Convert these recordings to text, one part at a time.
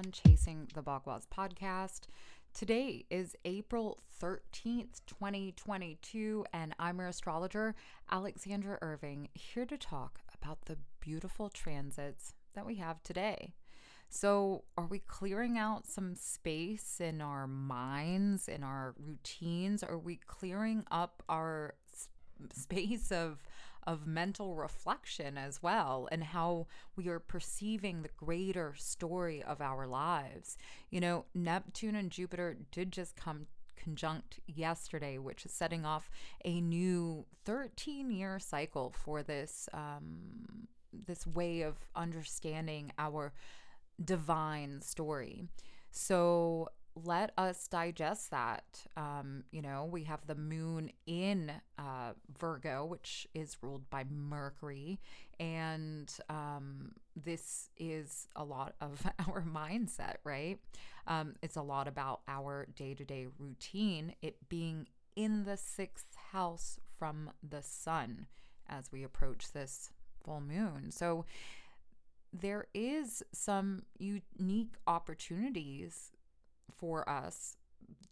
on Chasing the Bagua's podcast. Today is April 13th, 2022, and I'm your astrologer, Alexandra Irving, here to talk about the beautiful transits that we have today. So, are we clearing out some space in our minds, in our routines? Are we clearing up our space of of mental reflection as well and how we are perceiving the greater story of our lives. You know, Neptune and Jupiter did just come conjunct yesterday, which is setting off a new 13 year cycle for this um, this way of understanding our divine story. So let us digest that. Um, you know, we have the moon in uh, Virgo, which is ruled by Mercury. And um, this is a lot of our mindset, right? Um, it's a lot about our day to day routine, it being in the sixth house from the sun as we approach this full moon. So, there is some unique opportunities for us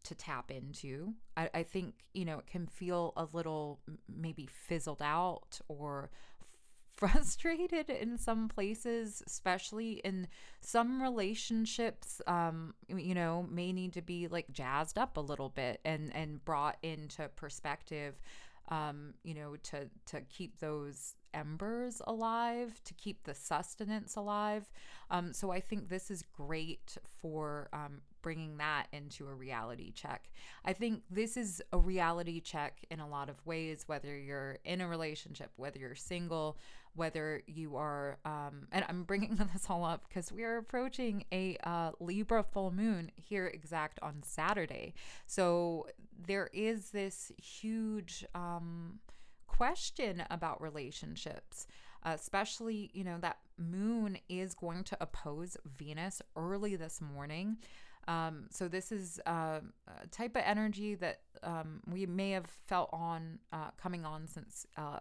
to tap into. I, I, think, you know, it can feel a little maybe fizzled out or frustrated in some places, especially in some relationships, um, you know, may need to be like jazzed up a little bit and, and brought into perspective, um, you know, to, to keep those embers alive, to keep the sustenance alive. Um, so I think this is great for um, bringing that into a reality check. I think this is a reality check in a lot of ways, whether you're in a relationship, whether you're single, whether you are, um, and I'm bringing this all up because we are approaching a uh, Libra full moon here exact on Saturday. So there is this huge um, question about relationships. Especially, you know, that moon is going to oppose Venus early this morning. Um, so this is uh, a type of energy that um, we may have felt on uh, coming on since uh,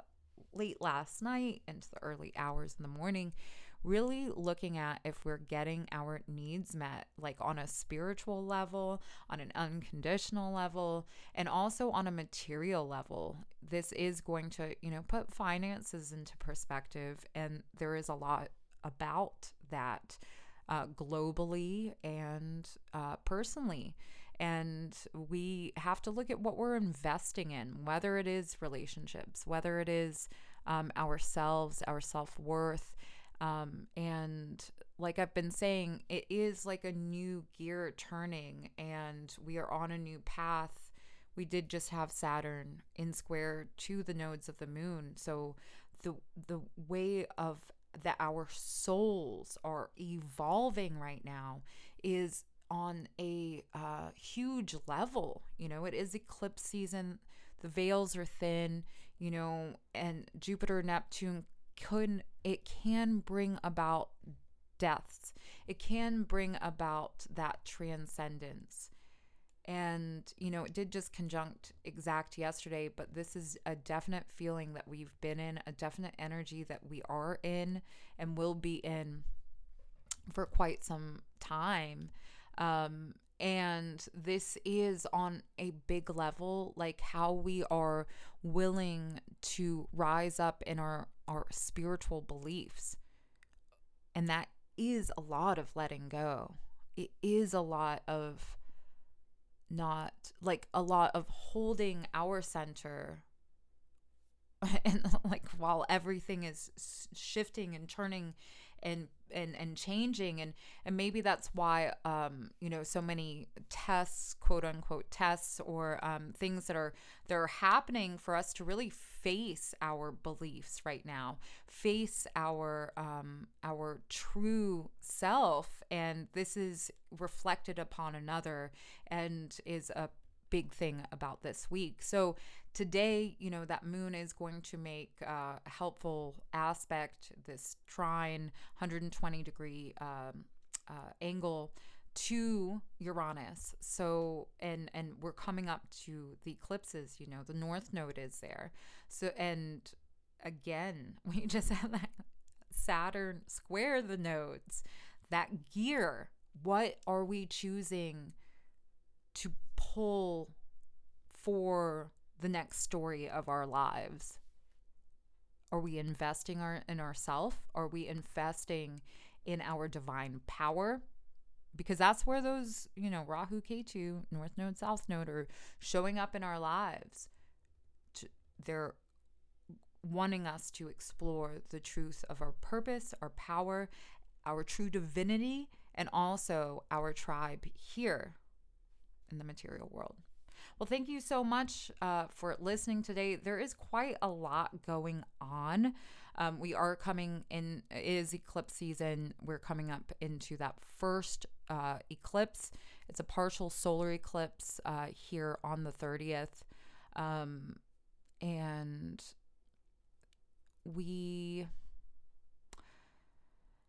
late last night into the early hours in the morning. Really looking at if we're getting our needs met, like on a spiritual level, on an unconditional level, and also on a material level. This is going to, you know, put finances into perspective, and there is a lot about that uh, globally and uh, personally. And we have to look at what we're investing in, whether it is relationships, whether it is um, ourselves, our self worth. Um, and like I've been saying, it is like a new gear turning, and we are on a new path. We did just have Saturn in square to the nodes of the moon. So the the way of that our souls are evolving right now is on a uh, huge level. You know, it is eclipse season. The veils are thin, you know, and Jupiter, Neptune could it can bring about deaths. It can bring about that transcendence. And, you know, it did just conjunct exact yesterday, but this is a definite feeling that we've been in, a definite energy that we are in and will be in for quite some time. Um, and this is on a big level, like how we are willing to rise up in our, our spiritual beliefs. And that is a lot of letting go. It is a lot of not like a lot of holding our center and like while everything is shifting and turning and and and changing. And and maybe that's why um you know so many tests quote unquote tests or um things that are that are happening for us to really face our beliefs right now face our um our true self. And this is reflected upon another and is a big thing about this week. So today, you know, that moon is going to make uh, a helpful aspect, this trine 120 degree um, uh, angle to Uranus. So and and we're coming up to the eclipses, you know, the north node is there. So and again, we just had that Saturn square the nodes. That gear what are we choosing to pull for the next story of our lives? Are we investing our, in ourself? Are we investing in our divine power? Because that's where those, you know, Rahu Ketu, North Node, South Node are showing up in our lives. They're wanting us to explore the truth of our purpose, our power, our true divinity, and also our tribe here in the material world. Well, thank you so much uh, for listening today. There is quite a lot going on. Um, we are coming in, it is eclipse season. We're coming up into that first uh, eclipse. It's a partial solar eclipse uh, here on the 30th. Um, and we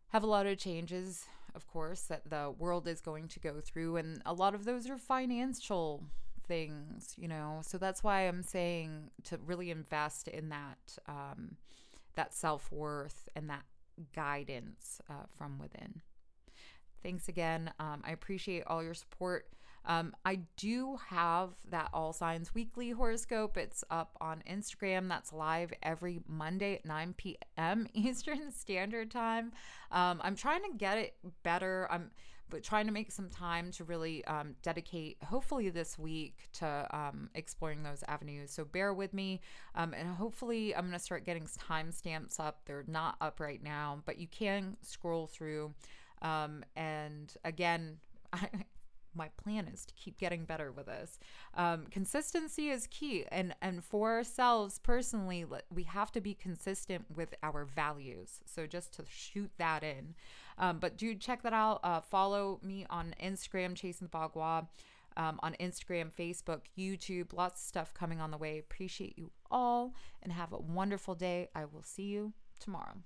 have a lot of changes, of course, that the world is going to go through. And a lot of those are financial things, you know. So that's why I'm saying to really invest in that um, that self worth and that guidance uh, from within. Thanks again. Um, I appreciate all your support. Um, I do have that All Signs Weekly horoscope. It's up on Instagram. That's live every Monday at 9 p.m. Eastern Standard Time. Um, I'm trying to get it better. I'm but trying to make some time to really um, dedicate, hopefully this week, to um, exploring those avenues. So bear with me, um, and hopefully I'm going to start getting timestamps up. They're not up right now, but you can scroll through. Um, and again, I, my plan is to keep getting better with this. Um, consistency is key, and and for ourselves personally, we have to be consistent with our values. So just to shoot that in. Um, but do check that out. Uh, follow me on Instagram, Chasing the Bagua. Um, on Instagram, Facebook, YouTube, lots of stuff coming on the way. Appreciate you all and have a wonderful day. I will see you tomorrow.